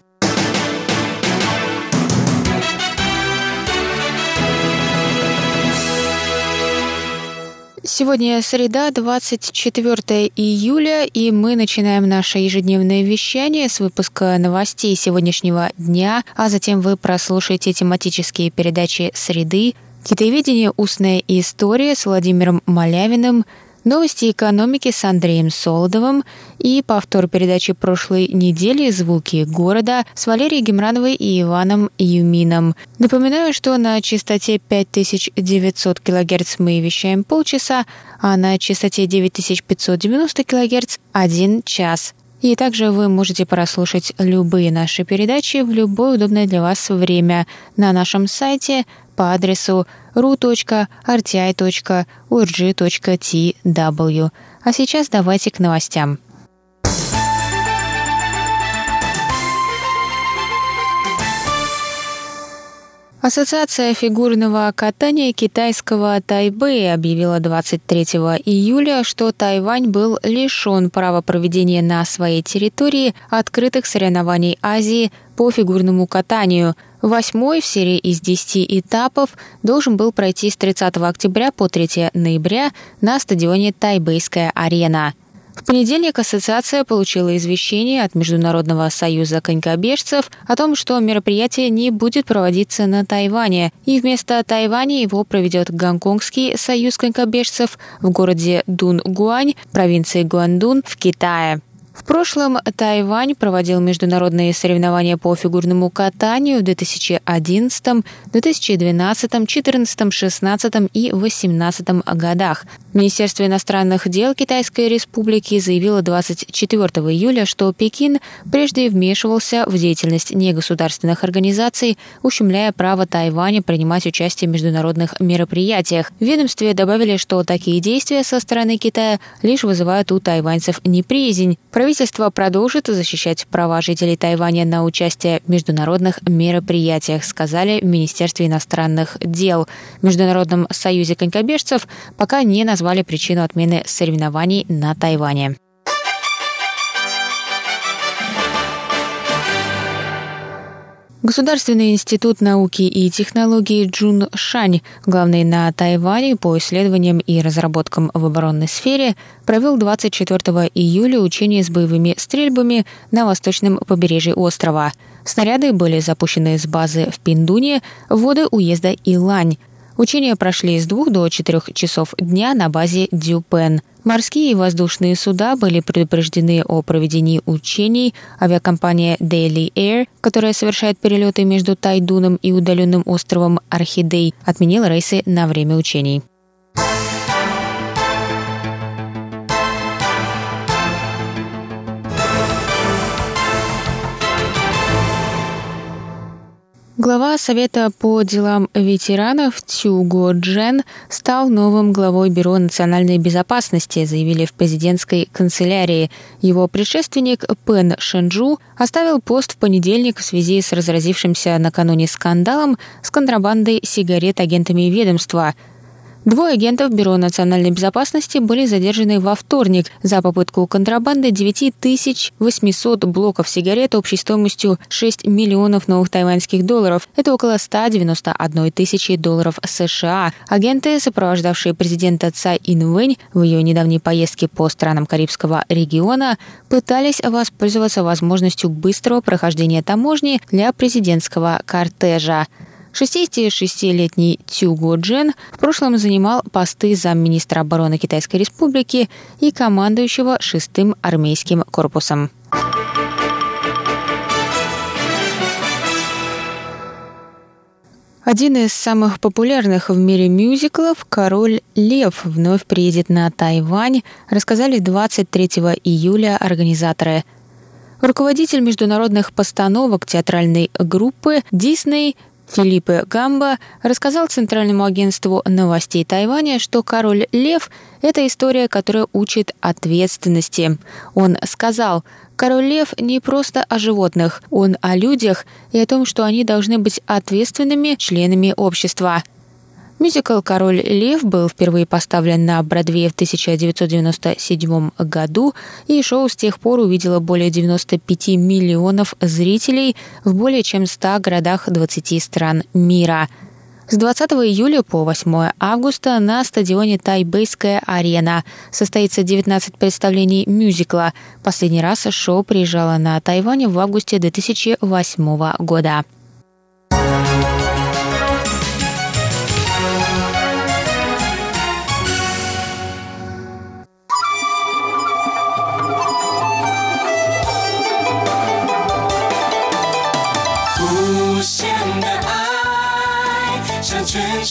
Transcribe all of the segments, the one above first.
Сегодня среда, 24 июля, и мы начинаем наше ежедневное вещание с выпуска новостей сегодняшнего дня, а затем вы прослушаете тематические передачи «Среды», «Китаеведение. Устная история» с Владимиром Малявиным – Новости экономики с Андреем Солодовым и повтор передачи прошлой недели «Звуки города» с Валерией Гемрановой и Иваном Юмином. Напоминаю, что на частоте 5900 кГц мы вещаем полчаса, а на частоте 9590 кГц – один час. И также вы можете прослушать любые наши передачи в любое удобное для вас время на нашем сайте по адресу ru.rti.org.tw. А сейчас давайте к новостям. Ассоциация фигурного катания китайского Тайбэя объявила 23 июля, что Тайвань был лишен права проведения на своей территории открытых соревнований Азии по фигурному катанию. Восьмой в серии из 10 этапов должен был пройти с 30 октября по 3 ноября на стадионе Тайбэйская арена. В понедельник ассоциация получила извещение от Международного союза конькобежцев о том, что мероприятие не будет проводиться на Тайване, и вместо Тайваня его проведет Гонконгский союз конькобежцев в городе Дун-Гуань, провинции Гуандун в Китае. В прошлом Тайвань проводил международные соревнования по фигурному катанию в 2011, 2012, 2014, 2016 и 2018 годах. Министерство иностранных дел Китайской Республики заявило 24 июля, что Пекин прежде вмешивался в деятельность негосударственных организаций, ущемляя право Тайваня принимать участие в международных мероприятиях. В ведомстве добавили, что такие действия со стороны Китая лишь вызывают у тайваньцев неприязнь. Правительство продолжит защищать права жителей Тайваня на участие в международных мероприятиях, сказали в Министерстве иностранных дел. В Международном союзе конькобежцев пока не назвали причину отмены соревнований на Тайване. Государственный институт науки и технологий Джун Шань, главный на Тайване по исследованиям и разработкам в оборонной сфере, провел 24 июля учения с боевыми стрельбами на восточном побережье острова. Снаряды были запущены с базы в Пиндуне, в воды уезда Илань. Учения прошли с двух до четырех часов дня на базе Дюпен – Морские и воздушные суда были предупреждены о проведении учений. Авиакомпания Daily Air, которая совершает перелеты между Тайдуном и удаленным островом Орхидей, отменила рейсы на время учений. Глава Совета по делам ветеранов Тюго Джен стал новым главой Бюро национальной безопасности, заявили в президентской канцелярии. Его предшественник Пен Шенджу оставил пост в понедельник в связи с разразившимся накануне скандалом с контрабандой сигарет агентами ведомства – Двое агентов Бюро национальной безопасности были задержаны во вторник за попытку контрабанды 9800 блоков сигарет общей стоимостью 6 миллионов новых тайваньских долларов. Это около 191 тысячи долларов США. Агенты, сопровождавшие президента Цай Инвэнь в ее недавней поездке по странам Карибского региона, пытались воспользоваться возможностью быстрого прохождения таможни для президентского кортежа. 66-летний Тюго Джен в прошлом занимал посты замминистра обороны Китайской Республики и командующего шестым армейским корпусом. Один из самых популярных в мире мюзиклов «Король Лев» вновь приедет на Тайвань, рассказали 23 июля организаторы. Руководитель международных постановок театральной группы Дисней Филиппе Гамба рассказал Центральному агентству новостей Тайваня, что «Король Лев» — это история, которая учит ответственности. Он сказал, «Король Лев не просто о животных, он о людях и о том, что они должны быть ответственными членами общества». Мюзикл «Король лев» был впервые поставлен на Бродвее в 1997 году, и шоу с тех пор увидело более 95 миллионов зрителей в более чем 100 городах 20 стран мира. С 20 июля по 8 августа на стадионе Тайбэйская арена состоится 19 представлений мюзикла. Последний раз шоу приезжало на Тайвань в августе 2008 года.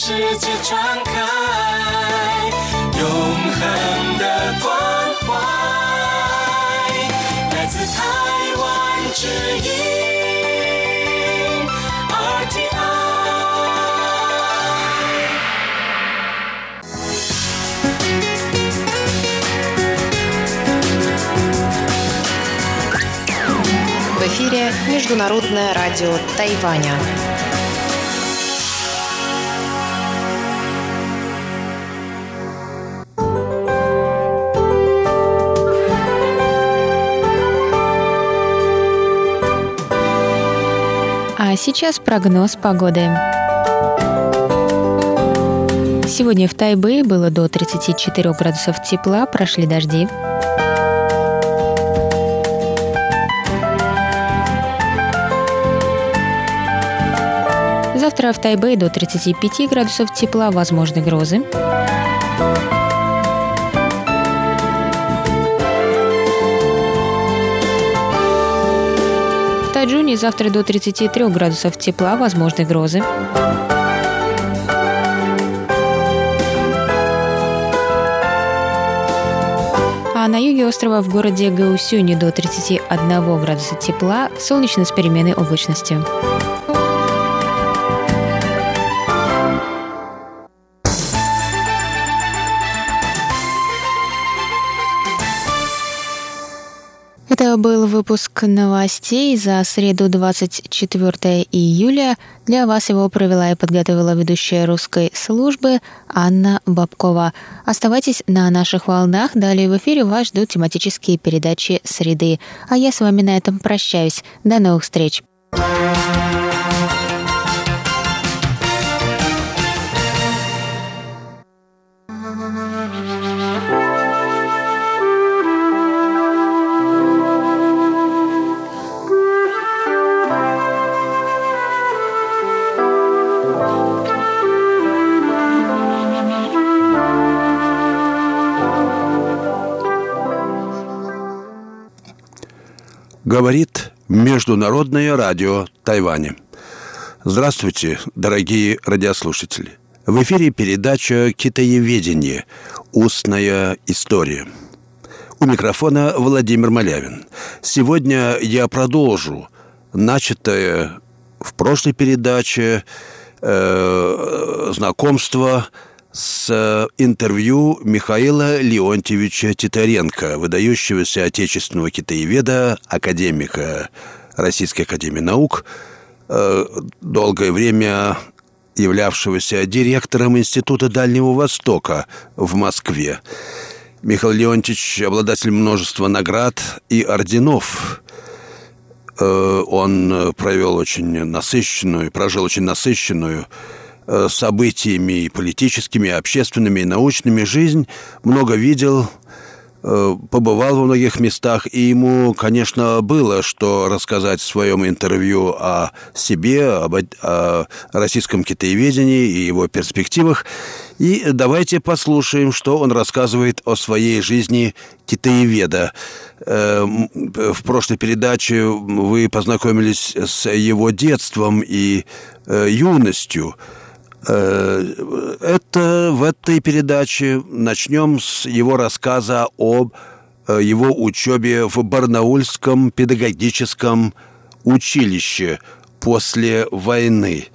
В эфире Международное радио Тайваня. А сейчас прогноз погоды. Сегодня в Тайбэе было до 34 градусов тепла, прошли дожди. Завтра в Тайбэе до 35 градусов тепла, возможны грозы. Тайджуне завтра до 33 градусов тепла, возможны грозы. А на юге острова в городе Гаусюни до 31 градуса тепла, солнечно с переменной облачностью. Это был выпуск новостей за среду 24 июля. Для вас его провела и подготовила ведущая русской службы Анна Бабкова. Оставайтесь на наших волнах. Далее в эфире вас ждут тематические передачи «Среды». А я с вами на этом прощаюсь. До новых встреч. Говорит Международное радио Тайваня. Здравствуйте, дорогие радиослушатели. В эфире передача «Китаеведение. Устная история». У микрофона Владимир Малявин. Сегодня я продолжу начатое в прошлой передаче э, знакомство с э, интервью Михаила Леонтьевича Титаренко, выдающегося отечественного китаеведа, академика Российской Академии Наук, э, долгое время являвшегося директором Института Дальнего Востока в Москве. Михаил Леонтьевич – обладатель множества наград и орденов. Э, он провел очень насыщенную, прожил очень насыщенную событиями и политическими, и общественными, и научными жизнь, много видел, э, побывал во многих местах, и ему, конечно, было что рассказать в своем интервью о себе, об, о российском китаеведении и его перспективах. И давайте послушаем, что он рассказывает о своей жизни китаеведа. Э, в прошлой передаче вы познакомились с его детством и юностью – Э, это в этой передаче начнем с его рассказа об э, его учебе в Барнаульском педагогическом училище после войны.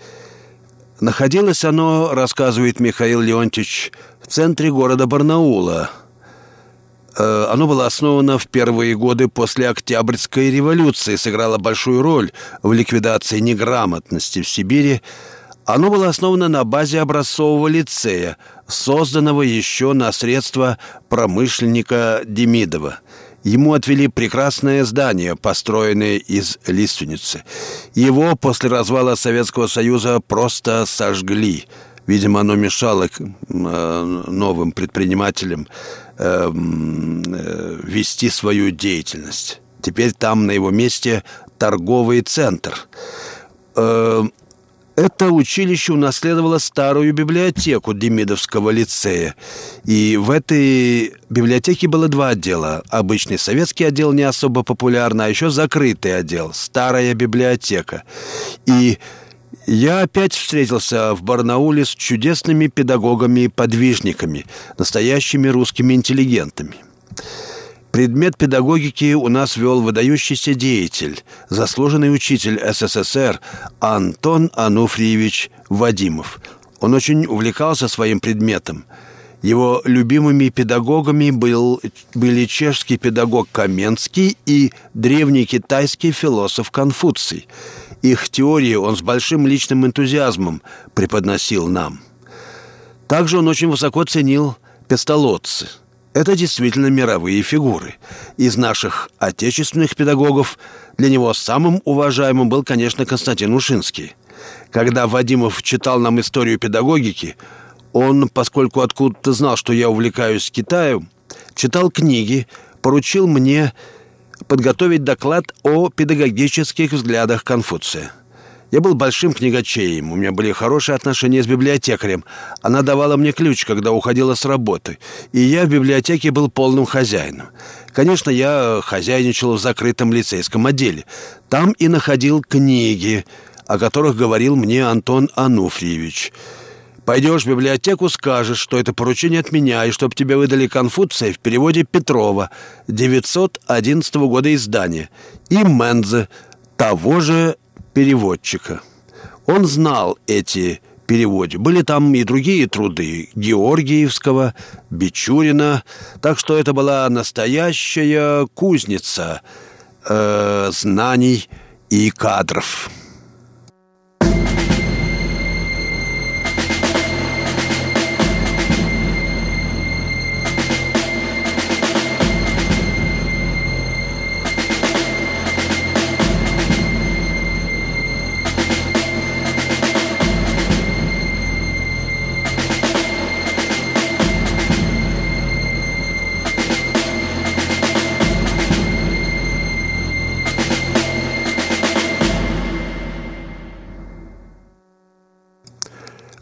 Находилось оно, рассказывает Михаил Леонтьевич, в центре города Барнаула. Э, оно было основано в первые годы после Октябрьской революции, сыграло большую роль в ликвидации неграмотности в Сибири. Оно было основано на базе образцового лицея, созданного еще на средства промышленника Демидова – Ему отвели прекрасное здание, построенное из лиственницы. Его после развала Советского Союза просто сожгли. Видимо, оно мешало э, новым предпринимателям э, э, вести свою деятельность. Теперь там на его месте торговый центр. Это училище унаследовало старую библиотеку Демидовского лицея. И в этой библиотеке было два отдела. Обычный советский отдел не особо популярный, а еще закрытый отдел, старая библиотека. И я опять встретился в Барнауле с чудесными педагогами-подвижниками, настоящими русскими интеллигентами. Предмет педагогики у нас вел выдающийся деятель, заслуженный учитель СССР Антон Ануфриевич Вадимов. Он очень увлекался своим предметом. Его любимыми педагогами был, были чешский педагог Каменский и древний китайский философ Конфуций. Их теории он с большим личным энтузиазмом преподносил нам. Также он очень высоко ценил пестолотцы – это действительно мировые фигуры. Из наших отечественных педагогов для него самым уважаемым был, конечно, Константин Ушинский. Когда Вадимов читал нам историю педагогики, он, поскольку откуда-то знал, что я увлекаюсь Китаем, читал книги, поручил мне подготовить доклад о педагогических взглядах Конфуция – я был большим книгачеем, у меня были хорошие отношения с библиотекарем. Она давала мне ключ, когда уходила с работы, и я в библиотеке был полным хозяином. Конечно, я хозяйничал в закрытом лицейском отделе. Там и находил книги, о которых говорил мне Антон Ануфриевич. Пойдешь в библиотеку, скажешь, что это поручение от меня, и чтоб тебе выдали Конфуция в переводе Петрова, 911 года издания, и Мензе, того же переводчика. Он знал эти переводы. Были там и другие труды Георгиевского, Бичурина, так что это была настоящая кузница э, знаний и кадров.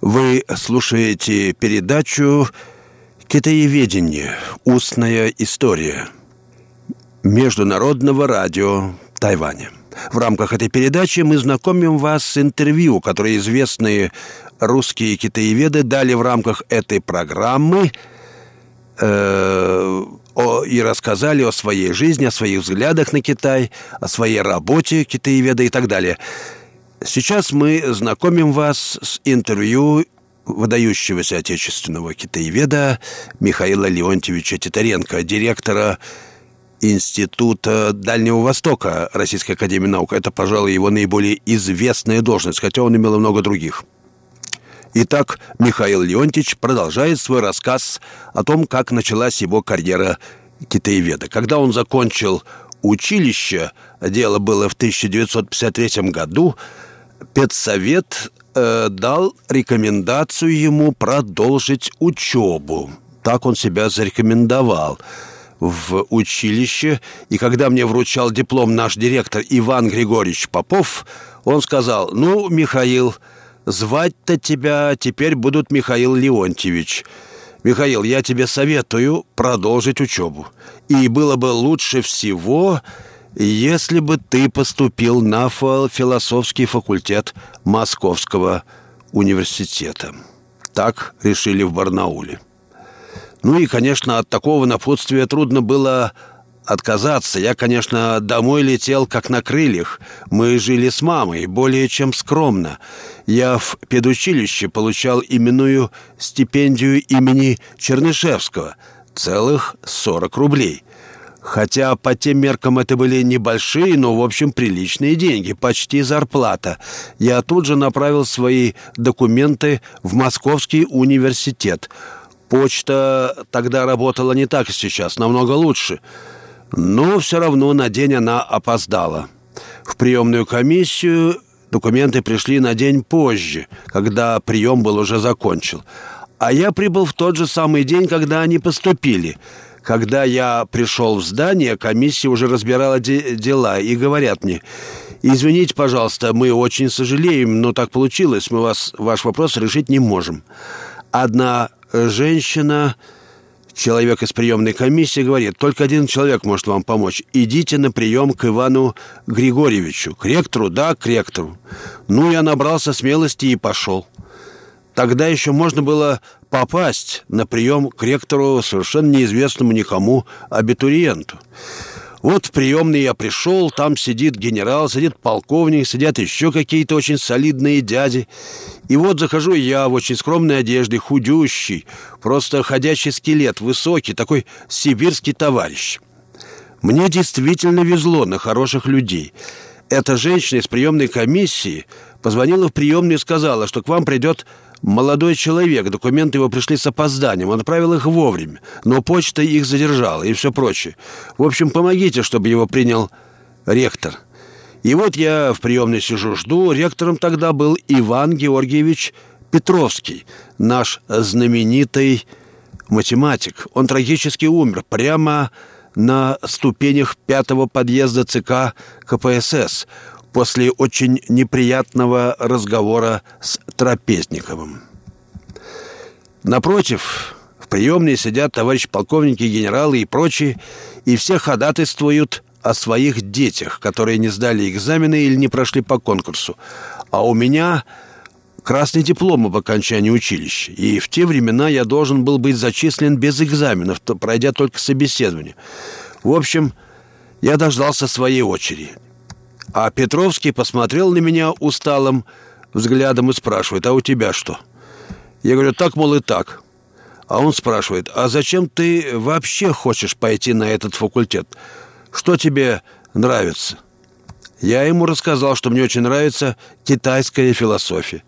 Вы слушаете передачу «Китаеведение. Устная история» Международного радио Тайваня. В рамках этой передачи мы знакомим вас с интервью, которые известные русские китаеведы дали в рамках этой программы э, о, и рассказали о своей жизни, о своих взглядах на Китай, о своей работе китаеведа и так далее – Сейчас мы знакомим вас с интервью выдающегося отечественного китаеведа Михаила Леонтьевича Титаренко, директора Института Дальнего Востока Российской Академии Наук. Это, пожалуй, его наиболее известная должность, хотя он имел много других. Итак, Михаил Леонтьевич продолжает свой рассказ о том, как началась его карьера китаеведа. Когда он закончил училище, дело было в 1953 году, педсовет э, дал рекомендацию ему продолжить учебу. Так он себя зарекомендовал в училище. И когда мне вручал диплом наш директор Иван Григорьевич Попов, он сказал, ну, Михаил, звать-то тебя теперь будут Михаил Леонтьевич. Михаил, я тебе советую продолжить учебу. И было бы лучше всего, если бы ты поступил на философский факультет Московского университета. Так решили в Барнауле. Ну и, конечно, от такого напутствия трудно было отказаться. Я, конечно, домой летел как на крыльях. Мы жили с мамой, более чем скромно. Я в педучилище получал именную стипендию имени Чернышевского. Целых 40 рублей. Хотя по тем меркам это были небольшие, но, в общем, приличные деньги, почти зарплата. Я тут же направил свои документы в Московский университет. Почта тогда работала не так, сейчас, намного лучше. Но все равно на день она опоздала. В приемную комиссию документы пришли на день позже, когда прием был уже закончен. А я прибыл в тот же самый день, когда они поступили. Когда я пришел в здание, комиссия уже разбирала де дела и говорят мне, «Извините, пожалуйста, мы очень сожалеем, но так получилось, мы вас, ваш вопрос решить не можем». Одна женщина Человек из приемной комиссии говорит, только один человек может вам помочь. Идите на прием к Ивану Григорьевичу. К ректору? Да, к ректору. Ну, я набрался смелости и пошел. Тогда еще можно было попасть на прием к ректору совершенно неизвестному никому абитуриенту. Вот в приемный я пришел, там сидит генерал, сидит полковник, сидят еще какие-то очень солидные дяди. И вот захожу я в очень скромной одежде, худющий, просто ходячий скелет, высокий, такой сибирский товарищ. Мне действительно везло на хороших людей. Эта женщина из приемной комиссии позвонила в приемную и сказала, что к вам придет Молодой человек, документы его пришли с опозданием, он отправил их вовремя, но почта их задержала и все прочее. В общем, помогите, чтобы его принял ректор. И вот я в приемной сижу, жду. Ректором тогда был Иван Георгиевич Петровский, наш знаменитый математик. Он трагически умер прямо на ступенях пятого подъезда ЦК КПСС после очень неприятного разговора с Трапезниковым. Напротив, в приемной сидят товарищ полковники, генералы и прочие, и все ходатайствуют о своих детях, которые не сдали экзамены или не прошли по конкурсу. А у меня красный диплом об окончании училища. И в те времена я должен был быть зачислен без экзаменов, пройдя только собеседование. В общем, я дождался своей очереди. А Петровский посмотрел на меня усталым взглядом и спрашивает, а у тебя что? Я говорю, так, мол, и так. А он спрашивает, а зачем ты вообще хочешь пойти на этот факультет? Что тебе нравится? Я ему рассказал, что мне очень нравится китайская философия.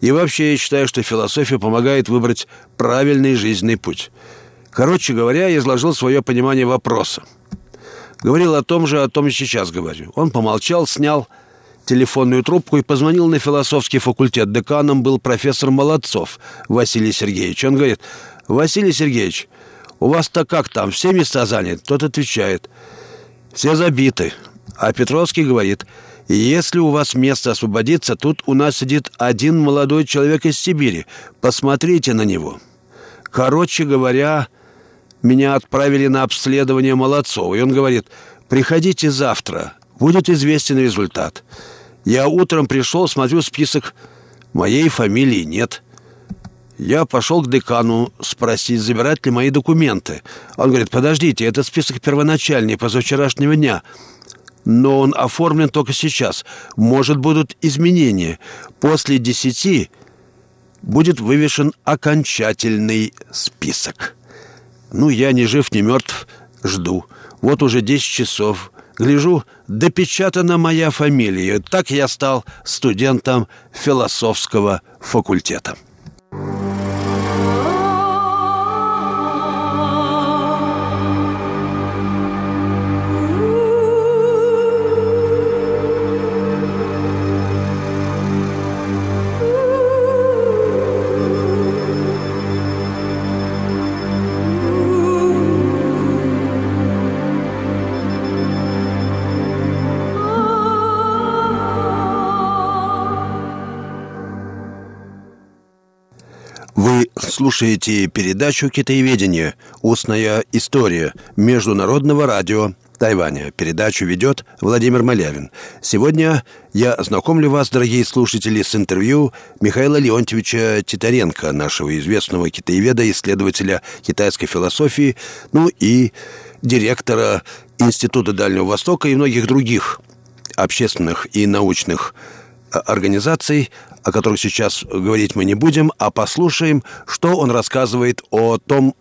И вообще я считаю, что философия помогает выбрать правильный жизненный путь. Короче говоря, я изложил свое понимание вопроса. Говорил о том же, о том и сейчас говорю. Он помолчал, снял телефонную трубку и позвонил на философский факультет. Деканом был профессор Молодцов Василий Сергеевич. Он говорит, Василий Сергеевич, у вас-то как там, все места заняты? Тот отвечает, все забиты. А Петровский говорит, если у вас место освободится, тут у нас сидит один молодой человек из Сибири. Посмотрите на него. Короче говоря, меня отправили на обследование Молодцова, и он говорит, приходите завтра, будет известен результат. Я утром пришел, смотрю список, моей фамилии нет. Я пошел к декану спросить, забирать ли мои документы. Он говорит, подождите, это список первоначальный, позавчерашнего дня. Но он оформлен только сейчас. Может, будут изменения. После десяти будет вывешен окончательный список. Ну, я ни жив, ни мертв, жду. Вот уже 10 часов. Гляжу, допечатана моя фамилия. Так я стал студентом философского факультета. Слушаете передачу «Китаеведение. Устная история» Международного радио Тайваня. Передачу ведет Владимир Малявин. Сегодня я знакомлю вас, дорогие слушатели, с интервью Михаила Леонтьевича Титаренко, нашего известного китаеведа, исследователя китайской философии, ну и директора Института Дальнего Востока и многих других общественных и научных организаций, о которых сейчас говорить мы не будем, а послушаем, что он рассказывает о том,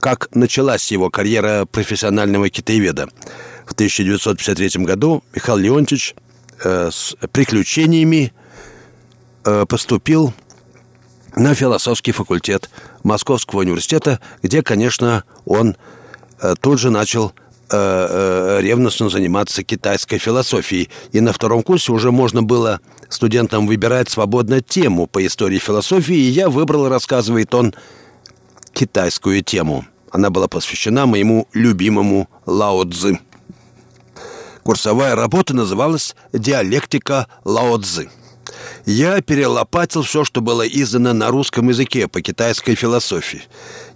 как началась его карьера профессионального китаеведа. В 1953 году Михаил Леонтьевич э, с приключениями э, поступил на философский факультет Московского университета, где, конечно, он э, тут же начал э, э, ревностно заниматься китайской философией. И на втором курсе уже можно было студентам выбирать свободно тему по истории философии, и я выбрал, рассказывает он, китайскую тему. Она была посвящена моему любимому Лао Цзы. Курсовая работа называлась «Диалектика Лао Цзы». Я перелопатил все, что было издано на русском языке по китайской философии.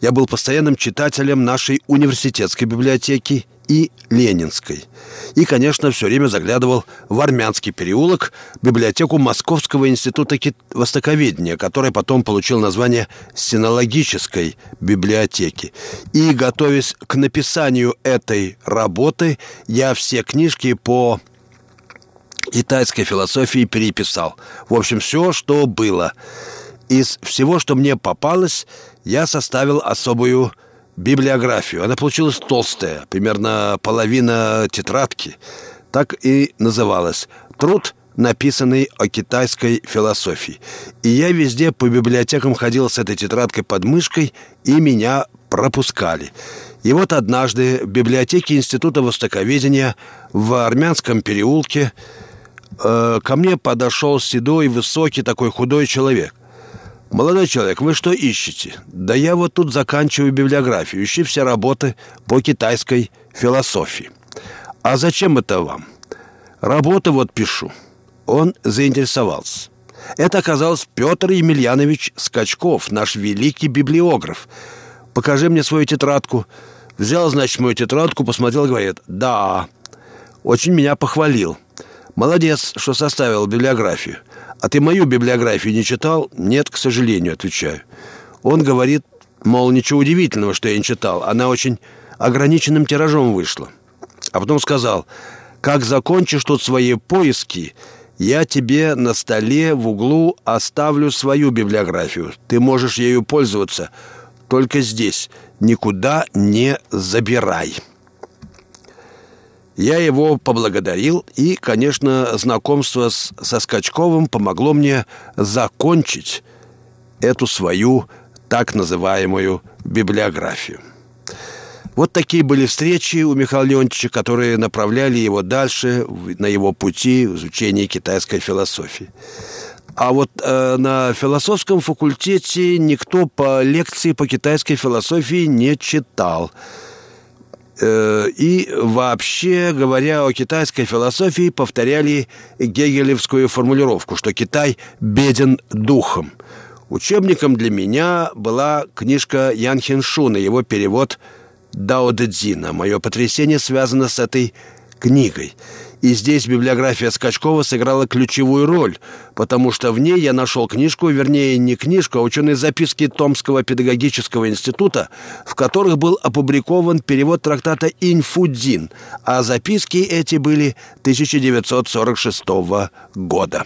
Я был постоянным читателем нашей университетской библиотеки и Ленинской. И, конечно, все время заглядывал в Армянский переулок, библиотеку Московского института востоковедения, который потом получил название Синологической библиотеки. И, готовясь к написанию этой работы, я все книжки по китайской философии переписал. В общем, все, что было. Из всего, что мне попалось, я составил особую библиографию. Она получилась толстая, примерно половина тетрадки. Так и называлась «Труд, написанный о китайской философии». И я везде по библиотекам ходил с этой тетрадкой под мышкой, и меня пропускали. И вот однажды в библиотеке Института Востоковедения в Армянском переулке э, ко мне подошел седой, высокий, такой худой человек. «Молодой человек, вы что ищете?» «Да я вот тут заканчиваю библиографию, ищи все работы по китайской философии». «А зачем это вам?» «Работы вот пишу». Он заинтересовался. Это оказался Петр Емельянович Скачков, наш великий библиограф. «Покажи мне свою тетрадку». Взял, значит, мою тетрадку, посмотрел, говорит, «Да». Очень меня похвалил. «Молодец, что составил библиографию. А ты мою библиографию не читал?» «Нет, к сожалению», отвечаю. Он говорит, мол, ничего удивительного, что я не читал. Она очень ограниченным тиражом вышла. А потом сказал, «Как закончишь тут свои поиски, я тебе на столе в углу оставлю свою библиографию. Ты можешь ею пользоваться только здесь. Никуда не забирай». Я его поблагодарил, и, конечно, знакомство с, со Скачковым помогло мне закончить эту свою так называемую библиографию. Вот такие были встречи у Михаила Леонтьевича, которые направляли его дальше на его пути в изучении китайской философии. А вот э, на философском факультете никто по лекции по китайской философии не читал. Э, и вообще, говоря о китайской философии, повторяли гегелевскую формулировку, что Китай беден духом. Учебником для меня была книжка Ян Хиншуна, его перевод Дао Дэ Цзина. Мое потрясение связано с этой книгой. И здесь библиография Скачкова сыграла ключевую роль, потому что в ней я нашел книжку, вернее, не книжку, а ученые записки Томского педагогического института, в которых был опубликован перевод трактата «Инфудзин», а записки эти были 1946 года.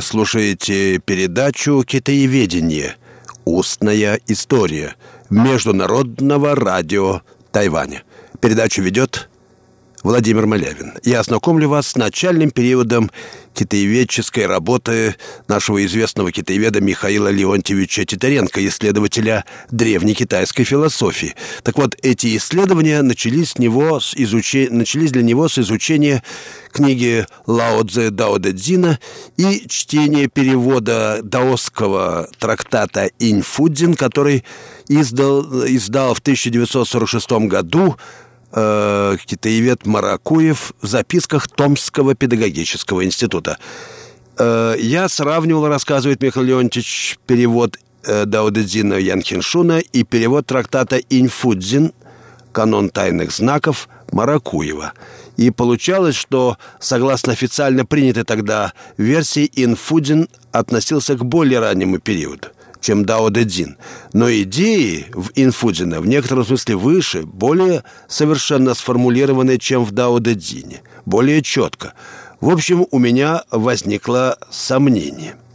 Слушаете передачу «Китаеведение. Устная история» Международного радио Тайваня. Передачу ведет Владимир Малявин. Я ознакомлю вас с начальным периодом китаеведческой работы нашего известного китаеведа Михаила Леонтьевича Титаренко, исследователя древней китайской философии. Так вот, эти исследования начались, с него с изучения, начались для него с изучения книги Лао Цзэ Дао Дэ Цзина и чтения перевода даосского трактата Иньфудзин, который издал, издал в 1946 году э, китаевед Маракуев в записках Томского педагогического института. Э, я сравнивал, рассказывает Михаил Леонтьевич, перевод э, Даудедзина Янхиншуна и перевод трактата Инфудзин «Канон тайных знаков» Маракуева. И получалось, что, согласно официально принятой тогда версии, Инфудзин относился к более раннему периоду чем Дао Дэ Цзин. Но идеи в Инфудзина в некотором смысле выше, более совершенно сформулированы, чем в Дао Дэ Цзине, более четко. В общем, у меня возникло сомнение –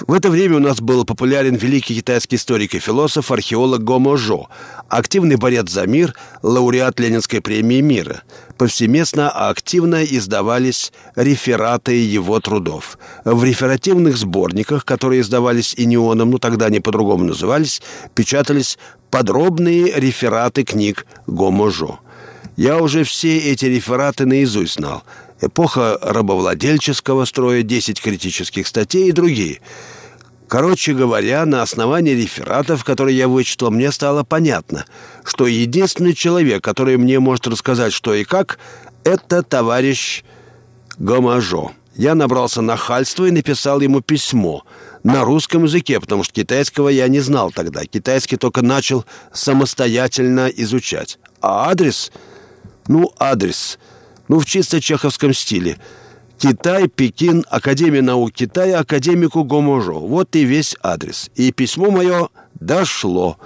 в это время у нас был популярен великий китайский историк и философ, археолог Гомо Жо, активный борец за мир, лауреат Ленинской премии мира. Повсеместно активно издавались рефераты его трудов. В реферативных сборниках, которые издавались инионом, ну тогда они по-другому назывались, печатались подробные рефераты книг Гомо Жо. Я уже все эти рефераты наизусть знал – эпоха рабовладельческого строя, 10 критических статей и другие. Короче говоря, на основании рефератов, которые я вычитал, мне стало понятно, что единственный человек, который мне может рассказать, что и как, это товарищ Гомажо. Я набрался нахальства и написал ему письмо на русском языке, потому что китайского я не знал тогда. Китайский только начал самостоятельно изучать. А адрес? Ну, адрес – ну, в чисто чеховском стиле. Китай, Пекин, Академия наук Китая, академику Гоможо. Вот и весь адрес. И письмо мое дошло.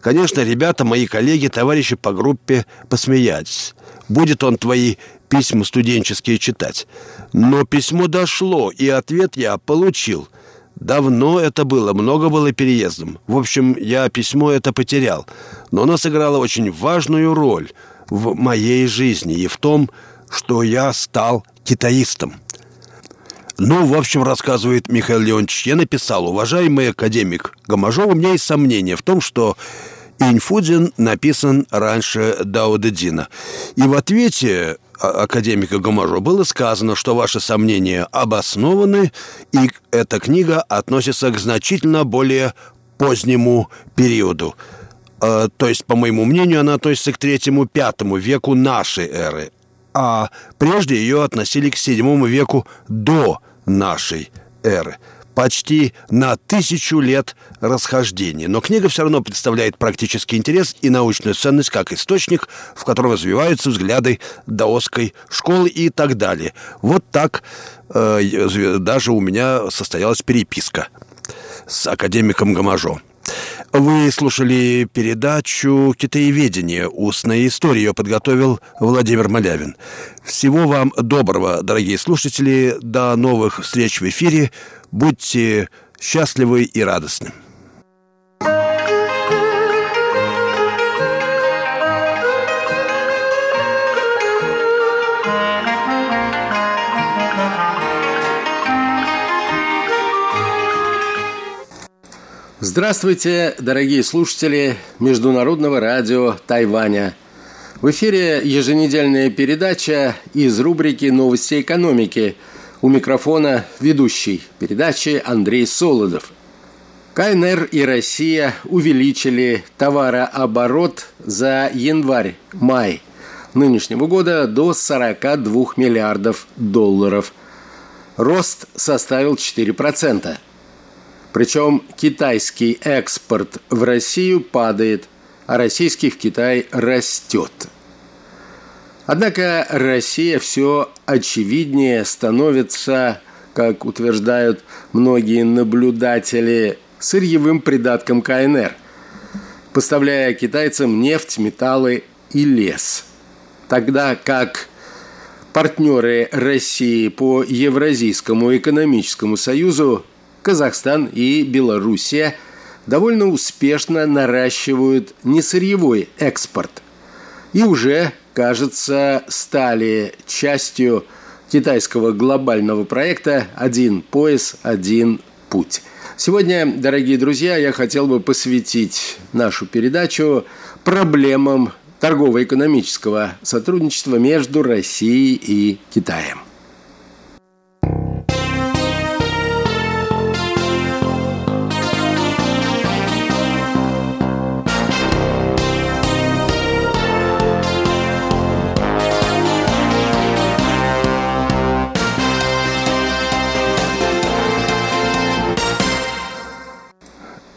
Конечно, ребята, мои коллеги, товарищи по группе посмеялись. Будет он твои письма студенческие читать. Но письмо дошло, и ответ я получил. Давно это было, много было переездом. В общем, я письмо это потерял. Но оно сыграло очень важную роль в моей жизни и в том, что я стал китаистом. Ну, в общем, рассказывает Михаил Леонидович, я написал, уважаемый академик Гамажов, у меня есть сомнение в том, что Инфудзин написан раньше Дао Дедина. И в ответе академика Гамажо было сказано, что ваши сомнения обоснованы, и эта книга относится к значительно более позднему периоду. А, то есть, по моему мнению, она относится к третьему-пятому веку нашей эры, а прежде ее относили к VII веку до нашей эры. Почти на тысячу лет расхождения. Но книга все равно представляет практический интерес и научную ценность как источник, в котором развиваются взгляды даосской школы и так далее. Вот так э, даже у меня состоялась переписка с академиком Гамажо. Вы слушали передачу «Китаеведение. Устная история». Ее подготовил Владимир Малявин. Всего вам доброго, дорогие слушатели. До новых встреч в эфире. Будьте счастливы и радостны. Здравствуйте, дорогие слушатели Международного радио Тайваня. В эфире еженедельная передача из рубрики «Новости экономики». У микрофона ведущий передачи Андрей Солодов. КНР и Россия увеличили товарооборот за январь-май нынешнего года до 42 миллиардов долларов. Рост составил 4%. Причем китайский экспорт в Россию падает, а российский в Китай растет. Однако Россия все очевиднее становится, как утверждают многие наблюдатели, сырьевым придатком КНР, поставляя китайцам нефть, металлы и лес. Тогда как партнеры России по Евразийскому экономическому союзу Казахстан и Белоруссия довольно успешно наращивают несырьевой экспорт и уже кажется, стали частью китайского глобального проекта «Один пояс, один путь». Сегодня, дорогие друзья, я хотел бы посвятить нашу передачу проблемам торгово-экономического сотрудничества между Россией и Китаем.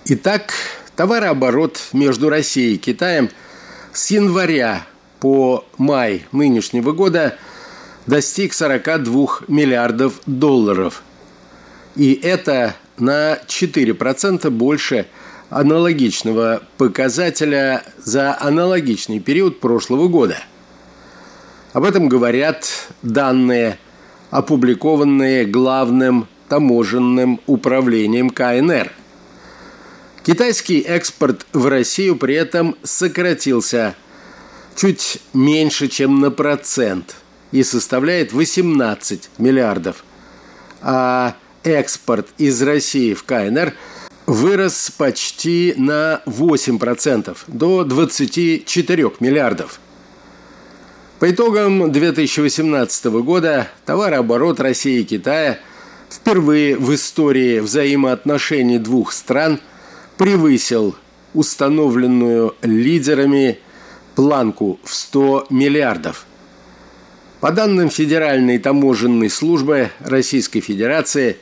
Итак, товарооборот между Россией и Китаем с января по май нынешнего года достиг 42 миллиардов долларов. И это на 4% больше аналогичного показателя за аналогичный период прошлого года. Об этом говорят данные, опубликованные главным таможенным управлением КНР – Китайский экспорт в Россию при этом сократился чуть меньше, чем на процент и составляет 18 миллиардов. А экспорт из России в КНР вырос почти на 8%, до 24 миллиардов. По итогам 2018 года товарооборот России и Китая впервые в истории взаимоотношений двух стран – превысил установленную лидерами планку в 100 миллиардов. По данным Федеральной таможенной службы Российской Федерации,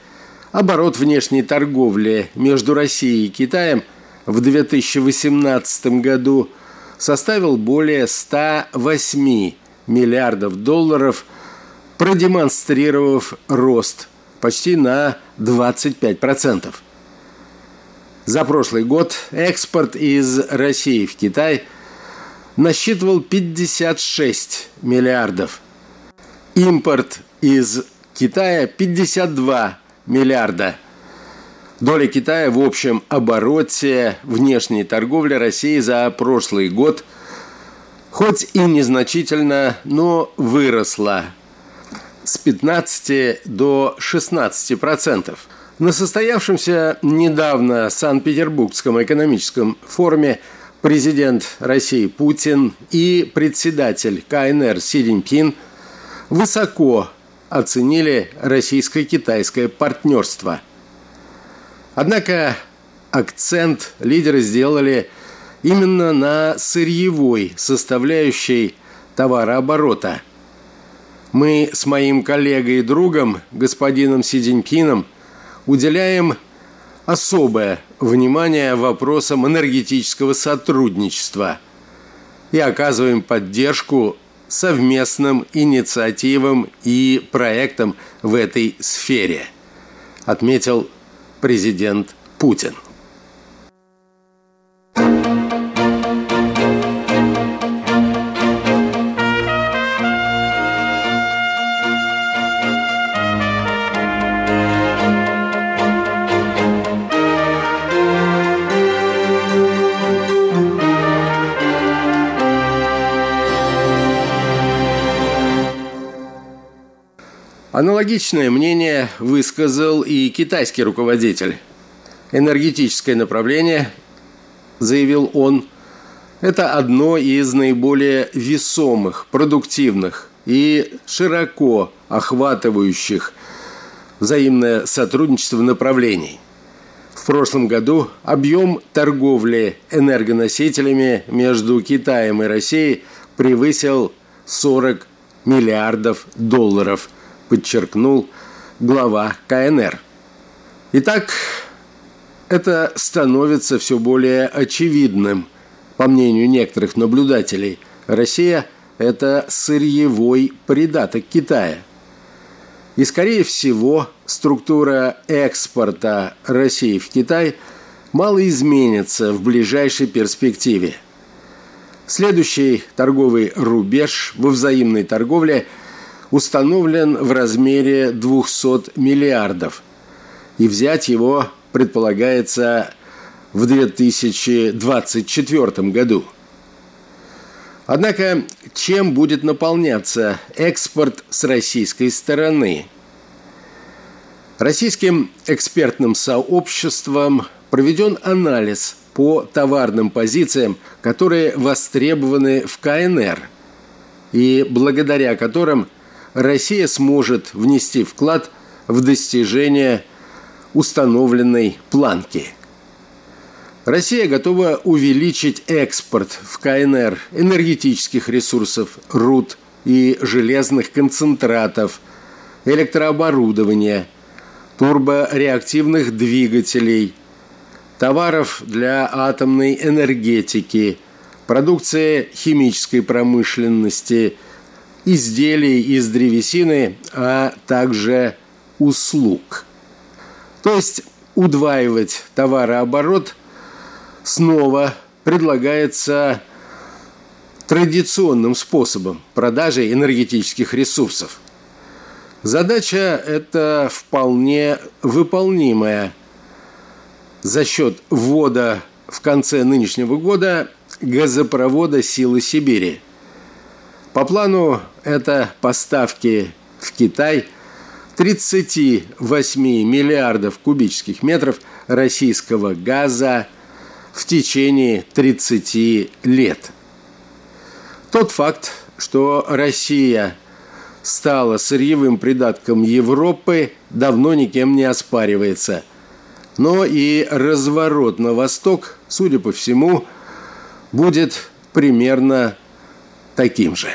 оборот внешней торговли между Россией и Китаем в 2018 году составил более 108 миллиардов долларов, продемонстрировав рост почти на 25%. За прошлый год экспорт из России в Китай насчитывал 56 миллиардов. Импорт из Китая 52 миллиарда. Доля Китая в общем обороте внешней торговли России за прошлый год хоть и незначительно, но выросла с 15 до 16 процентов – на состоявшемся недавно Санкт-Петербургском экономическом форуме президент России Путин и председатель КНР Си Цзиньпин высоко оценили российско-китайское партнерство. Однако акцент лидеры сделали именно на сырьевой составляющей товарооборота. Мы с моим коллегой и другом, господином Си Цзиньпином, уделяем особое внимание вопросам энергетического сотрудничества и оказываем поддержку совместным инициативам и проектам в этой сфере, отметил президент Путин. Аналогичное мнение высказал и китайский руководитель. Энергетическое направление, заявил он, это одно из наиболее весомых, продуктивных и широко охватывающих взаимное сотрудничество направлений. В прошлом году объем торговли энергоносителями между Китаем и Россией превысил 40 миллиардов долларов – подчеркнул глава КНР. Итак, это становится все более очевидным. По мнению некоторых наблюдателей, Россия – это сырьевой придаток Китая. И, скорее всего, структура экспорта России в Китай мало изменится в ближайшей перспективе. Следующий торговый рубеж во взаимной торговле – установлен в размере 200 миллиардов, и взять его предполагается в 2024 году. Однако, чем будет наполняться экспорт с российской стороны? Российским экспертным сообществом проведен анализ по товарным позициям, которые востребованы в КНР, и благодаря которым Россия сможет внести вклад в достижение установленной планки. Россия готова увеличить экспорт в КНР энергетических ресурсов, руд и железных концентратов, электрооборудования, турбореактивных двигателей, товаров для атомной энергетики, продукции химической промышленности, изделий из древесины, а также услуг. То есть удваивать товарооборот снова предлагается традиционным способом продажи энергетических ресурсов. Задача эта вполне выполнимая за счет ввода в конце нынешнего года газопровода «Силы Сибири». По плану это поставки в Китай 38 миллиардов кубических метров российского газа в течение 30 лет. Тот факт, что Россия стала сырьевым придатком Европы, давно никем не оспаривается. Но и разворот на восток, судя по всему, будет примерно таким же.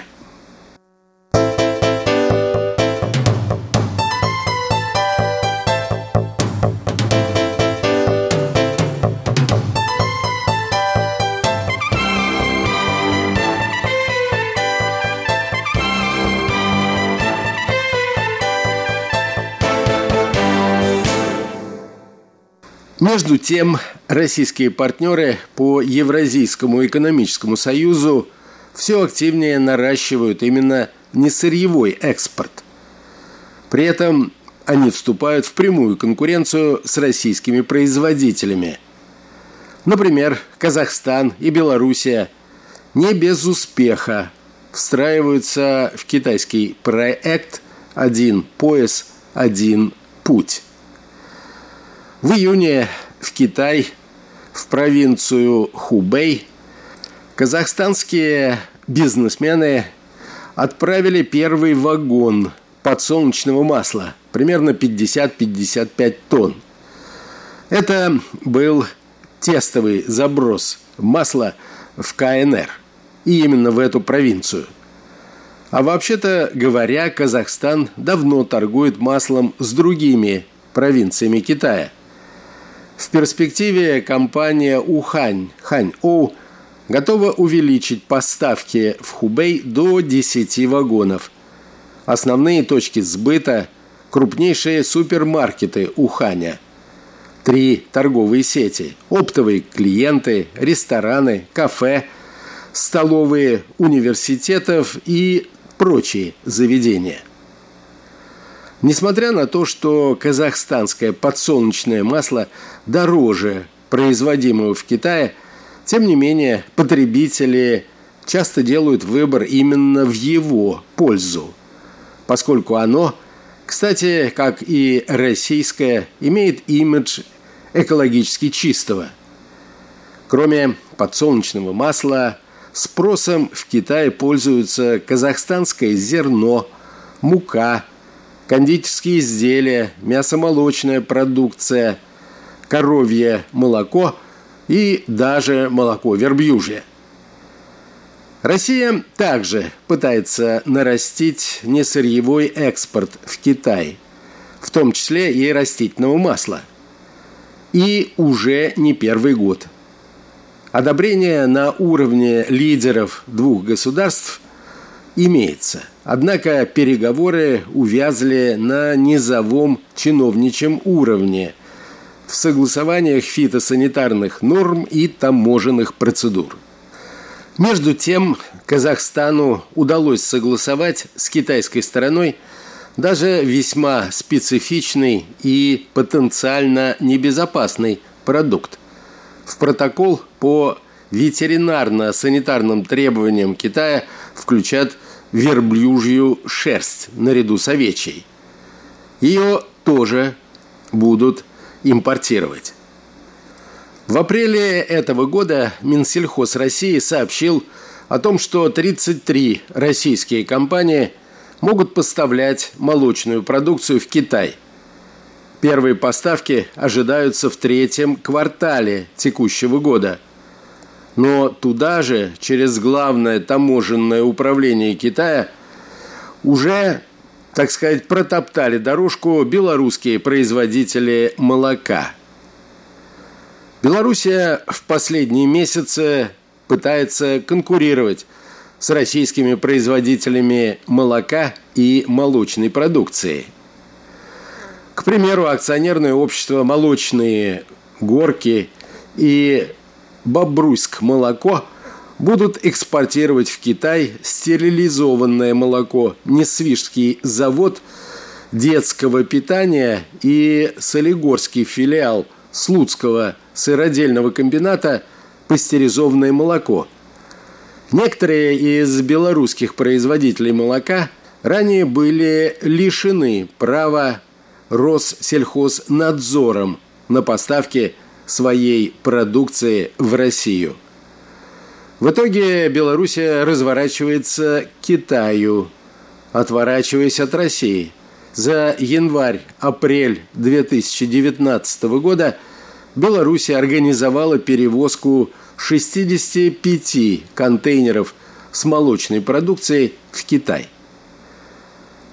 Между тем, российские партнеры по Евразийскому экономическому союзу все активнее наращивают именно несырьевой экспорт. При этом они вступают в прямую конкуренцию с российскими производителями. Например, Казахстан и Белоруссия не без успеха встраиваются в китайский проект «Один пояс, один путь». В июне в Китай, в провинцию Хубей, казахстанские бизнесмены отправили первый вагон подсолнечного масла, примерно 50-55 тонн. Это был тестовый заброс масла в КНР, и именно в эту провинцию. А вообще-то говоря, Казахстан давно торгует маслом с другими провинциями Китая – в перспективе компания Ухань, Хань-Оу, готова увеличить поставки в Хубей до 10 вагонов. Основные точки сбыта – крупнейшие супермаркеты Уханя. Три торговые сети – оптовые клиенты, рестораны, кафе, столовые университетов и прочие заведения – Несмотря на то, что казахстанское подсолнечное масло дороже производимого в Китае, тем не менее потребители часто делают выбор именно в его пользу, поскольку оно, кстати, как и российское, имеет имидж экологически чистого. Кроме подсолнечного масла, спросом в Китае пользуются казахстанское зерно, мука, кондитерские изделия, мясомолочная продукция, коровье молоко и даже молоко верблюжье. Россия также пытается нарастить несырьевой экспорт в Китай, в том числе и растительного масла. И уже не первый год. Одобрение на уровне лидеров двух государств имеется. Однако переговоры увязли на низовом чиновничьем уровне в согласованиях фитосанитарных норм и таможенных процедур. Между тем, Казахстану удалось согласовать с китайской стороной даже весьма специфичный и потенциально небезопасный продукт в протокол по ветеринарно-санитарным требованиям Китая включат верблюжью шерсть наряду с овечьей. Ее тоже будут импортировать. В апреле этого года Минсельхоз России сообщил о том, что 33 российские компании могут поставлять молочную продукцию в Китай. Первые поставки ожидаются в третьем квартале текущего года. Но туда же, через главное таможенное управление Китая, уже, так сказать, протоптали дорожку белорусские производители молока. Белоруссия в последние месяцы пытается конкурировать с российскими производителями молока и молочной продукции. К примеру, акционерное общество «Молочные горки» и «Бобруйск молоко» будут экспортировать в Китай стерилизованное молоко, Несвижский завод детского питания и Солигорский филиал Слуцкого сыродельного комбината «Пастеризованное молоко», Некоторые из белорусских производителей молока ранее были лишены права Россельхознадзором на поставки своей продукции в Россию. В итоге Белоруссия разворачивается к Китаю, отворачиваясь от России. За январь-апрель 2019 года Белоруссия организовала перевозку 65 контейнеров с молочной продукцией в Китай.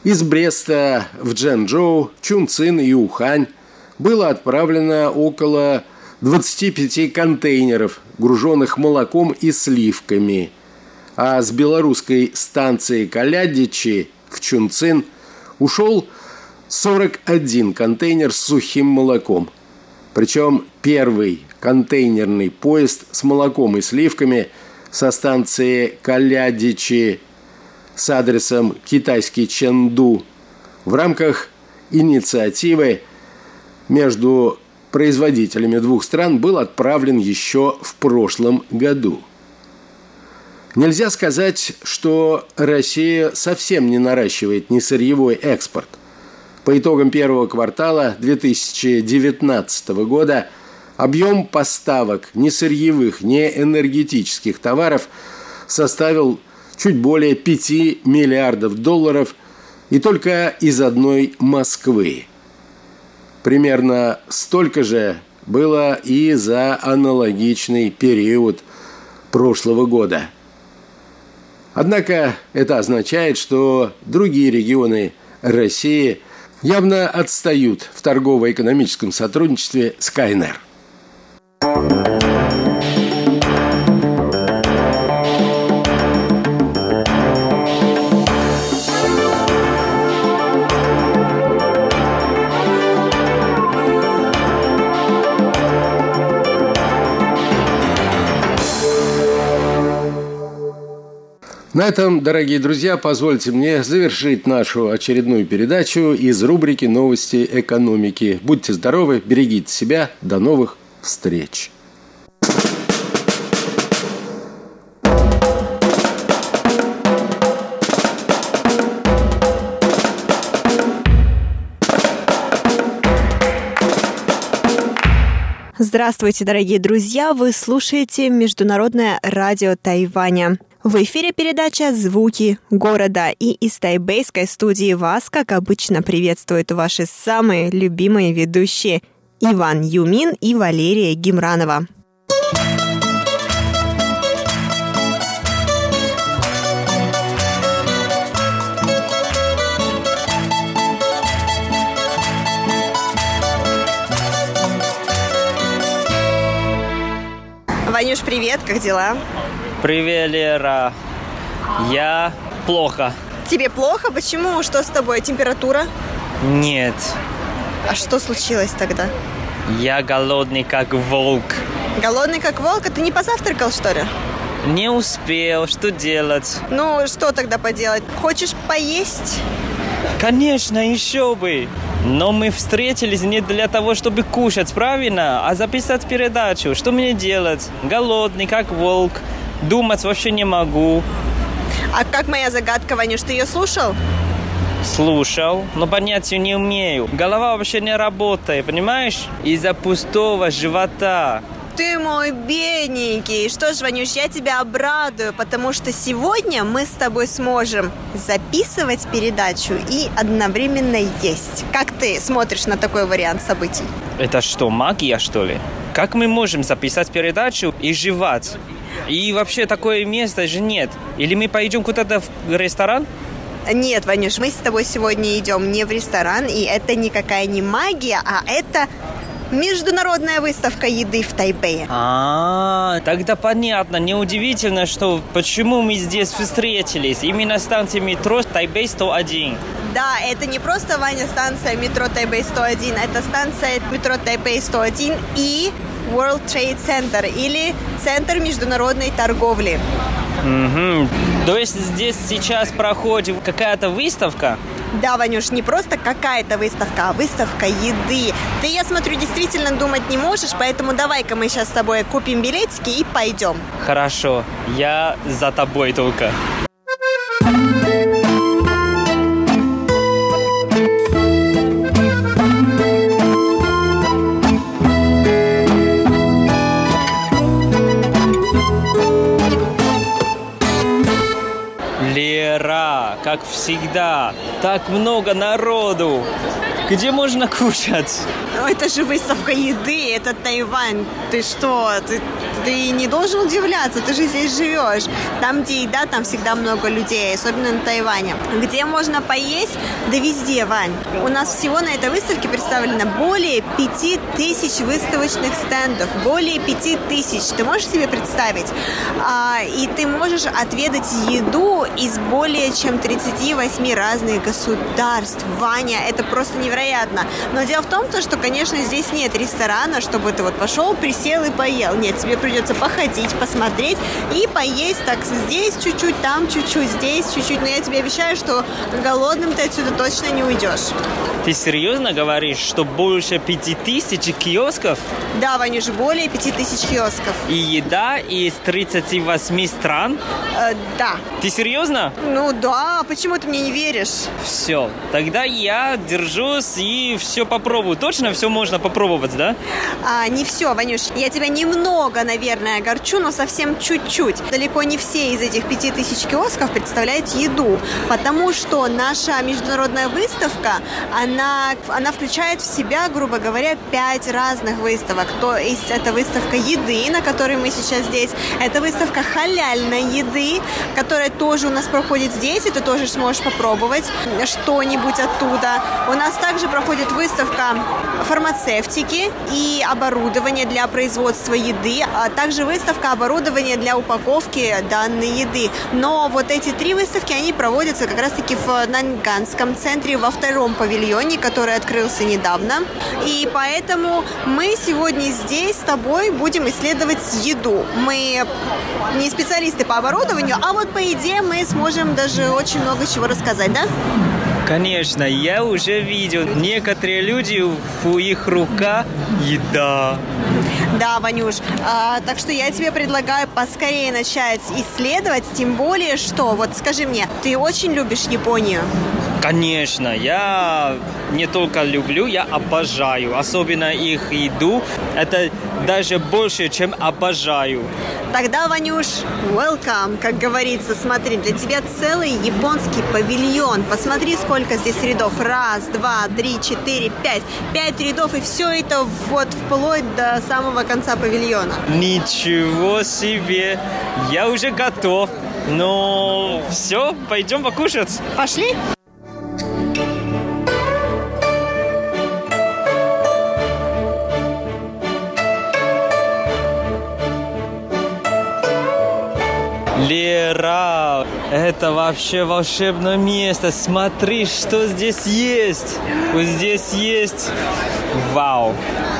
Из Бреста в Джэнчжоу, Чунцин и Ухань было отправлено около 25 контейнеров, груженных молоком и сливками. А с белорусской станции Калядичи в Чунцин ушел 41 контейнер с сухим молоком. Причем первый контейнерный поезд с молоком и сливками со станции Калядичи с адресом китайский Ченду в рамках инициативы между производителями двух стран был отправлен еще в прошлом году. Нельзя сказать, что Россия совсем не наращивает несырьевой экспорт. По итогам первого квартала 2019 года – Объем поставок не сырьевых, не энергетических товаров составил чуть более 5 миллиардов долларов и только из одной Москвы. Примерно столько же было и за аналогичный период прошлого года. Однако это означает, что другие регионы России явно отстают в торгово-экономическом сотрудничестве с КНР. На этом, дорогие друзья, позвольте мне завершить нашу очередную передачу из рубрики «Новости экономики». Будьте здоровы, берегите себя. До новых встреч. Здравствуйте, дорогие друзья! Вы слушаете Международное радио Тайваня. В эфире передача «Звуки города» и из тайбейской студии вас, как обычно, приветствуют ваши самые любимые ведущие Иван Юмин и Валерия Гимранова. Ванюш, привет, как дела? Привет, Лера. Я плохо. Тебе плохо? Почему? Что с тобой? Температура? Нет. А что случилось тогда? Я голодный, как волк. Голодный, как волк? А ты не позавтракал, что ли? Не успел. Что делать? Ну, что тогда поделать? Хочешь поесть? Конечно, еще бы. Но мы встретились не для того, чтобы кушать, правильно? А записать передачу. Что мне делать? Голодный, как волк. Думать вообще не могу. А как моя загадка, Ванюш, ты ее слушал? Слушал, но понять ее не умею. Голова вообще не работает, понимаешь? Из-за пустого живота. Ты мой бедненький. Что ж, Ванюш, я тебя обрадую, потому что сегодня мы с тобой сможем записывать передачу и одновременно есть. Как ты смотришь на такой вариант событий? Это что, магия, что ли? Как мы можем записать передачу и жевать? И вообще такое место же нет. Или мы пойдем куда-то в ресторан? Нет, Ванюш, мы с тобой сегодня идем не в ресторан, и это никакая не магия, а это Международная выставка еды в Тайбэе. А, тогда понятно. Неудивительно, что почему мы здесь встретились. Именно станция метро Тайбэй 101. Да, это не просто, Ваня, станция метро Тайбэй 101, это станция метро Тайбэй 101 и World Trade Center или Центр международной торговли. Угу. То есть здесь сейчас проходит какая-то выставка? Да, Ванюш, не просто какая-то выставка, а выставка еды. Ты, я смотрю, действительно думать не можешь, поэтому давай-ка мы сейчас с тобой купим билетики и пойдем. Хорошо, я за тобой только. Как всегда, так много народу. Где можно кушать? Ну, это же выставка еды, это Тайвань. Ты что, ты, ты не должен удивляться, ты же здесь живешь. Там, где еда, там всегда много людей, особенно на Тайване. Где можно поесть? Да везде, Вань. У нас всего на этой выставке представлено более 5000 выставочных стендов. Более 5000. Ты можешь себе представить? А, и ты можешь отведать еду из более чем 38 разных государств. Ваня, это просто невероятно. Но дело в том, то, что, конечно, здесь нет ресторана, чтобы ты вот пошел, присел и поел. Нет, тебе придется походить, посмотреть и поесть так здесь чуть-чуть, там чуть-чуть, здесь чуть-чуть. Но я тебе обещаю, что голодным ты отсюда точно не уйдешь. Ты серьезно говоришь, что больше пяти тысяч киосков? Да, Ванюш, более 5000 киосков. И еда из 38 стран? Э, да. Ты серьезно? Ну да, почему ты мне не веришь? Все, тогда я держусь и все попробую. Точно все можно попробовать, да? А, не все, Ванюш. Я тебя немного, наверное, огорчу, но совсем чуть-чуть. Далеко не все из этих пяти тысяч киосков представляют еду, потому что наша международная выставка, она, она включает в себя, грубо говоря, пять разных выставок. То есть это выставка еды, на которой мы сейчас здесь. Это выставка халяльной еды, которая тоже у нас проходит здесь, и ты тоже сможешь попробовать что-нибудь оттуда. У нас также проходит выставка фармацевтики и оборудования для производства еды, а также выставка оборудования для упаковки данной еды. Но вот эти три выставки, они проводятся как раз-таки в Нанганском центре во втором павильоне, который открылся недавно. И поэтому мы сегодня здесь с тобой будем исследовать еду. Мы не специалисты по оборудованию, а вот по еде мы сможем даже очень много чего рассказать, да? Конечно, я уже видел. Некоторые люди, в их руках еда. Да, Ванюш. А, так что я тебе предлагаю поскорее начать исследовать, тем более что, вот скажи мне, ты очень любишь Японию? Конечно, я не только люблю, я обожаю. Особенно их еду. Это даже больше, чем обожаю. Тогда, Ванюш, welcome, как говорится. Смотри, для тебя целый японский павильон. Посмотри, сколько здесь рядов. Раз, два, три, четыре, пять. Пять рядов, и все это вот вплоть до самого конца павильона. Ничего себе! Я уже готов. Ну, все, пойдем покушать. Пошли? Лера, это вообще волшебное место. Смотри, что здесь есть. Вот здесь есть. Вау,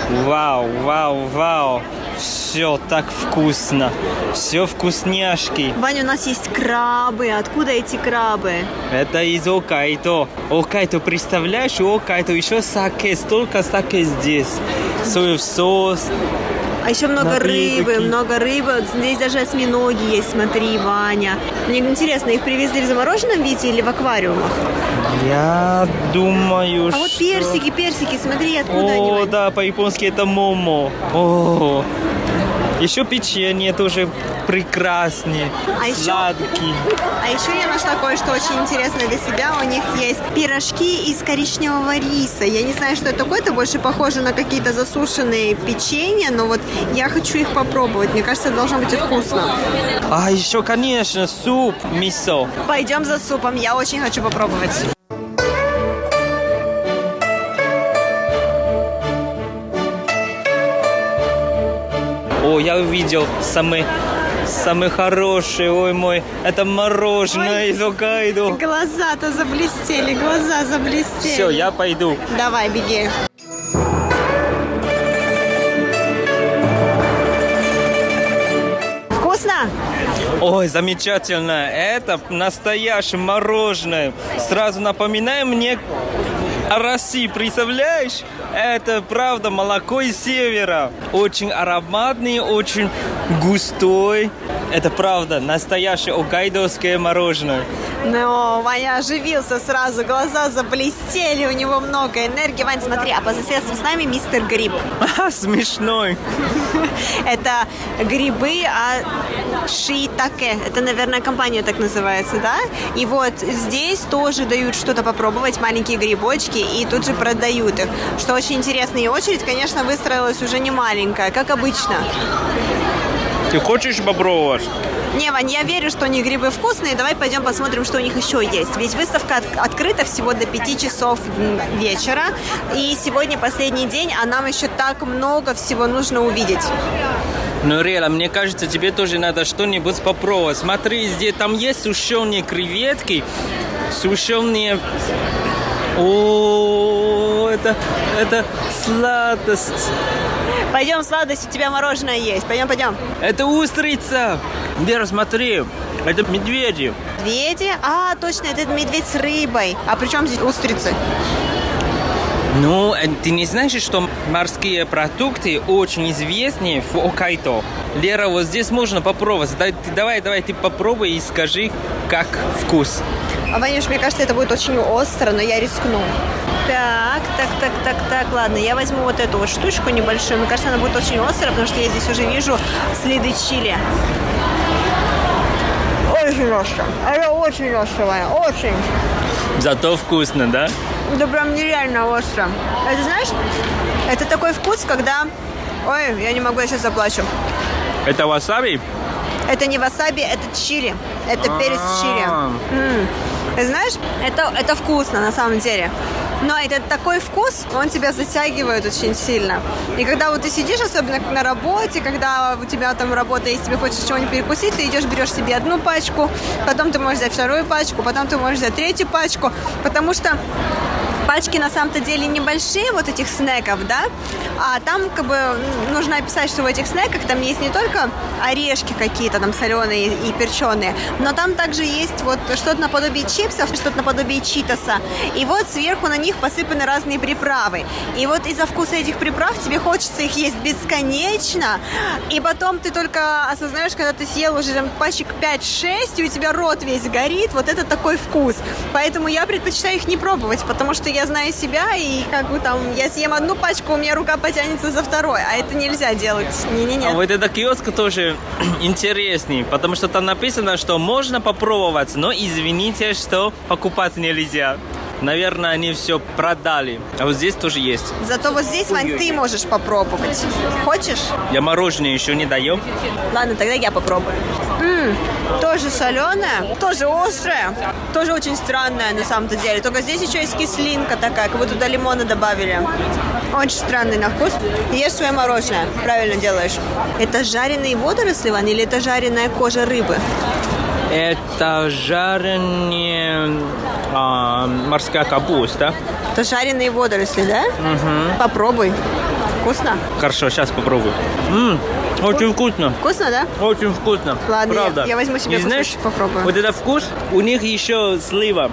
вау, вау, вау. Все так вкусно. Все вкусняшки. Ваня, у нас есть крабы. Откуда эти крабы? Это из Окайто. Окайто, представляешь, у Окайто еще саке, столько саке здесь. Соев соус. А еще много рыбы, много рыбы. Вот Здесь даже осьминоги есть, смотри, Ваня. Мне интересно, их привезли в замороженном виде или в аквариумах? Я думаю, А вот что- персики, персики, смотри, откуда они. О, да, по-японски это момо. О, еще печенье тоже прекраснее, А еще- сладкий. А еще я нашла кое-что очень интересное для себя. У них есть пирожки из коричневого риса. Я не знаю, что это такое. Это больше похоже на какие-то засушенные печенья, но вот я хочу их попробовать. Мне кажется, должно быть и вкусно. А еще, конечно, суп мисо. Пойдем за супом. Я очень хочу попробовать. О, я увидел самый, самый хороший, ой мой, это мороженое Ой. из Окайдо. Глаза-то заблестели, глаза заблестели. Все, я пойду. Давай, беги. Вкусно? Ой, замечательно. Это настоящее мороженое. Сразу напоминай мне о России, представляешь? Это правда молоко из севера. Очень ароматный, очень густой. Это правда настоящее окайдовское мороженое. Но Ваня оживился сразу, глаза заблестели, у него много энергии. Вань, смотри, а по соседству с нами мистер Гриб. Ха, смешной. Это грибы а шиитаке. Это, наверное, компания так называется, да? И вот здесь тоже дают что-то попробовать, маленькие грибочки, и тут же продают их. Что очень интересно. И очередь, конечно, выстроилась уже не маленькая, как обычно. Ты хочешь попробовать? Не, Вань, я верю, что у них грибы вкусные. Давай пойдем посмотрим, что у них еще есть. Ведь выставка от- открыта всего до 5 часов вечера. И сегодня последний день, а нам еще так много всего нужно увидеть. Ну, Рела, мне кажется, тебе тоже надо что-нибудь попробовать. Смотри, здесь там есть сушеные креветки, сушеные... О, это, это сладость. Пойдем, сладость, у тебя мороженое есть. Пойдем, пойдем. Это устрица. Вера, смотри, это медведи. Медведи? А, точно, это медведь с рыбой. А при чем здесь устрицы? Ну, ты не знаешь, что морские продукты очень известны в Окайто? Лера, вот здесь можно попробовать. Давай, давай, ты попробуй и скажи, как вкус. А, Ванюш, мне кажется, это будет очень остро, но я рискну. Так, так, так, так, так, ладно, я возьму вот эту вот штучку небольшую. Мне кажется, она будет очень острая, потому что я здесь уже вижу следы чили. Очень остро. Это очень остро, Ваня, очень. Зато вкусно, да? Это прям нереально остро. Это знаешь, это такой вкус, когда... Ой, я не могу, я сейчас заплачу. Это васаби? Это не васаби, это чили. Это перец чили. А. М. Ты знаешь, это, это вкусно на самом деле. Но это такой вкус, он тебя затягивает очень сильно. И когда вот ты сидишь, особенно на работе, когда у тебя там работа есть, тебе хочется чего-нибудь перекусить, ты идешь, берешь себе одну пачку, потом ты можешь взять вторую пачку, потом ты можешь взять третью пачку, потому что пачки на самом-то деле небольшие вот этих снеков, да, а там как бы нужно описать, что в этих снеках там есть не только орешки какие-то там соленые и перченые, но там также есть вот что-то наподобие чипсов, что-то наподобие читоса, и вот сверху на них посыпаны разные приправы. И вот из-за вкуса этих приправ тебе хочется их есть бесконечно, и потом ты только осознаешь, когда ты съел уже там пачек 5-6, и у тебя рот весь горит, вот это такой вкус. Поэтому я предпочитаю их не пробовать, потому что я знаю себя, и как бы там, я съем одну пачку, у меня рука потянется за второй, а это нельзя делать. Не-не-не. А вот этот киоск тоже интересный, потому что там написано, что можно попробовать, но извините, что покупать нельзя. Наверное, они все продали. А вот здесь тоже есть. Зато вот здесь, Вань, ты можешь попробовать. Хочешь? Я мороженое еще не даю. Ладно, тогда я попробую. М, тоже соленая, тоже острая, тоже очень странная на самом-то деле. Только здесь еще есть кислинка такая, как будто туда лимона добавили. Очень странный на вкус. Ешь свое мороженое, правильно делаешь. Это жареные водоросли, Вань, или это жареная кожа рыбы? Это жареная а, морская капуста. Это жареные водоросли, да? Попробуй. Вкусно? Хорошо, сейчас попробую. М, Очень вкусно. Вкусно, да? Очень вкусно. Ладно, я- Правда. я возьму себе И знаешь, попробую. Вот это вкус, у них еще слива.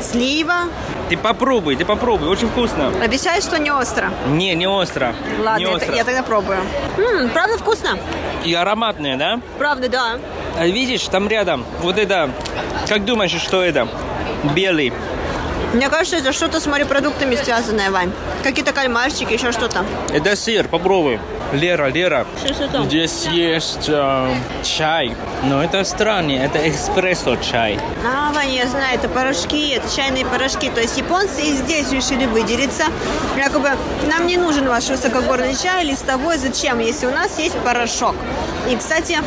Слива. Ты попробуй, ты попробуй, очень вкусно. Обещаю, что не остро. Не, не остро. Ладно, не я, остро. я тогда пробую. М, правда вкусно? И ароматное, да? Правда, да. А видишь, там рядом, вот это, как думаешь, что это? Белый. Мне кажется, это что-то с морепродуктами связанное, Вань. Какие-то кальмарчики, еще что-то. Это сыр, попробуй. Лера, Лера, Что, здесь есть э, чай. Но это странно, это экспрессо чай. А, Ваня, я знаю, это порошки, это чайные порошки. То есть японцы и здесь решили выделиться. Якобы нам не нужен ваш высокогорный чай листовой. Зачем, если у нас есть порошок? И, кстати,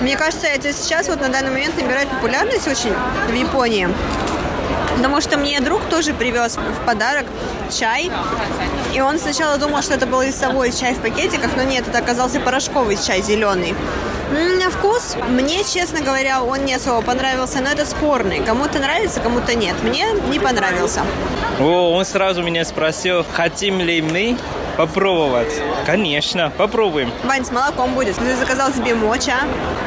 мне кажется, это сейчас вот на данный момент набирает популярность очень в Японии. Потому что мне друг тоже привез в подарок чай. И он сначала думал, что это был листовой чай в пакетиках, но нет, это оказался порошковый чай зеленый. На вкус, мне, честно говоря, он не особо понравился, но это спорный. Кому-то нравится, кому-то нет. Мне не понравился. О, он сразу меня спросил, хотим ли мы попробовать. Конечно, попробуем. Вань, с молоком будет. Ты заказал себе моча.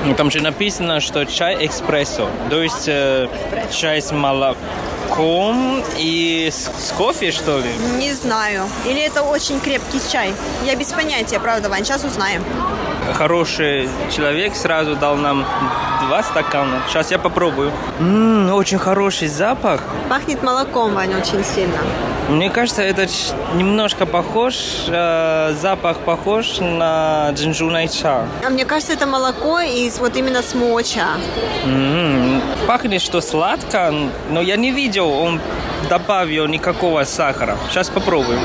Ну, Там же написано, что чай экспрессо. То есть э, чай с молоком и с, с кофе, что ли? Не знаю. Или это очень крепкий чай. Я без понятия, правда, Вань. Сейчас узнаем. Хороший человек сразу дал нам два стакана. Сейчас я попробую. М, очень хороший запах. Пахнет молоком, Вань, очень сильно. Мне кажется, это немножко похож, э, запах похож на джинджу ча. А мне кажется, это молоко из вот именно с моча. М, Пахнет, что сладко, но я не видел, он добавил никакого сахара. Сейчас попробуем.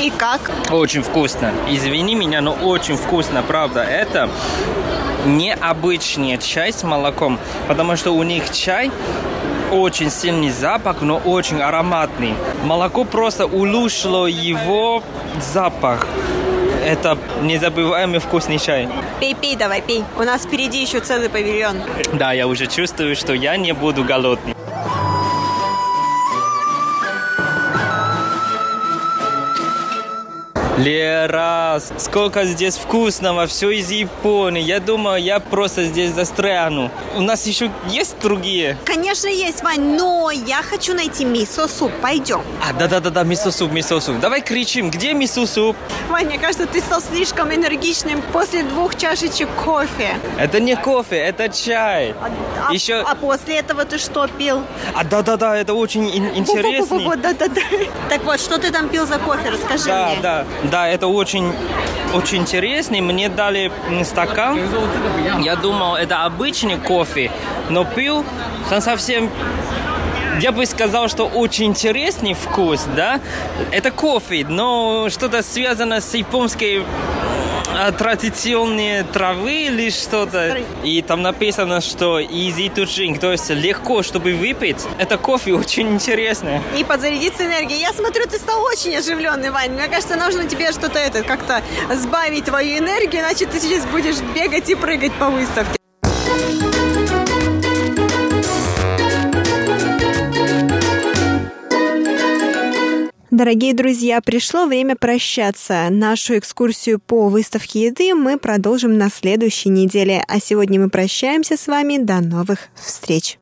И как? Очень вкусно. Извини меня, но очень вкусно, правда. Это необычный чай с молоком, потому что у них чай очень сильный запах, но очень ароматный. Молоко просто улучшило его запах. Это незабываемый вкусный чай. Пей, пей, давай, пей. У нас впереди еще целый павильон. Да, я уже чувствую, что я не буду голодный. Лера, сколько здесь вкусного, все из Японии. Я думаю, я просто здесь застряну. У нас еще есть другие? Конечно, есть, Вань, но я хочу найти мисо-суп. Пойдем. А, да-да-да, мисо-суп, мисо-суп. Давай кричим, где мисо-суп? Вань, мне кажется, ты стал слишком энергичным после двух чашечек кофе. Это не кофе, это чай. А, Еще... а после этого ты что пил? А, да-да-да, это очень ин- интересный. Вот, да-да-да. Так вот, что ты там пил за кофе? Расскажи Да, мне. да, да, это очень, очень интересно. Мне дали стакан. Я думал, это обычный кофе, но пил он совсем я бы сказал, что очень интересный вкус, да? Это кофе, но что-то связано с японской традиционные травы или что-то. И там написано, что easy to drink, то есть легко, чтобы выпить. Это кофе очень интересное. И подзарядиться энергией. Я смотрю, ты стал очень оживленный, Вань. Мне кажется, нужно тебе что-то это как-то сбавить твою энергию, иначе ты сейчас будешь бегать и прыгать по выставке. Дорогие друзья, пришло время прощаться. Нашу экскурсию по выставке еды мы продолжим на следующей неделе. А сегодня мы прощаемся с вами. До новых встреч!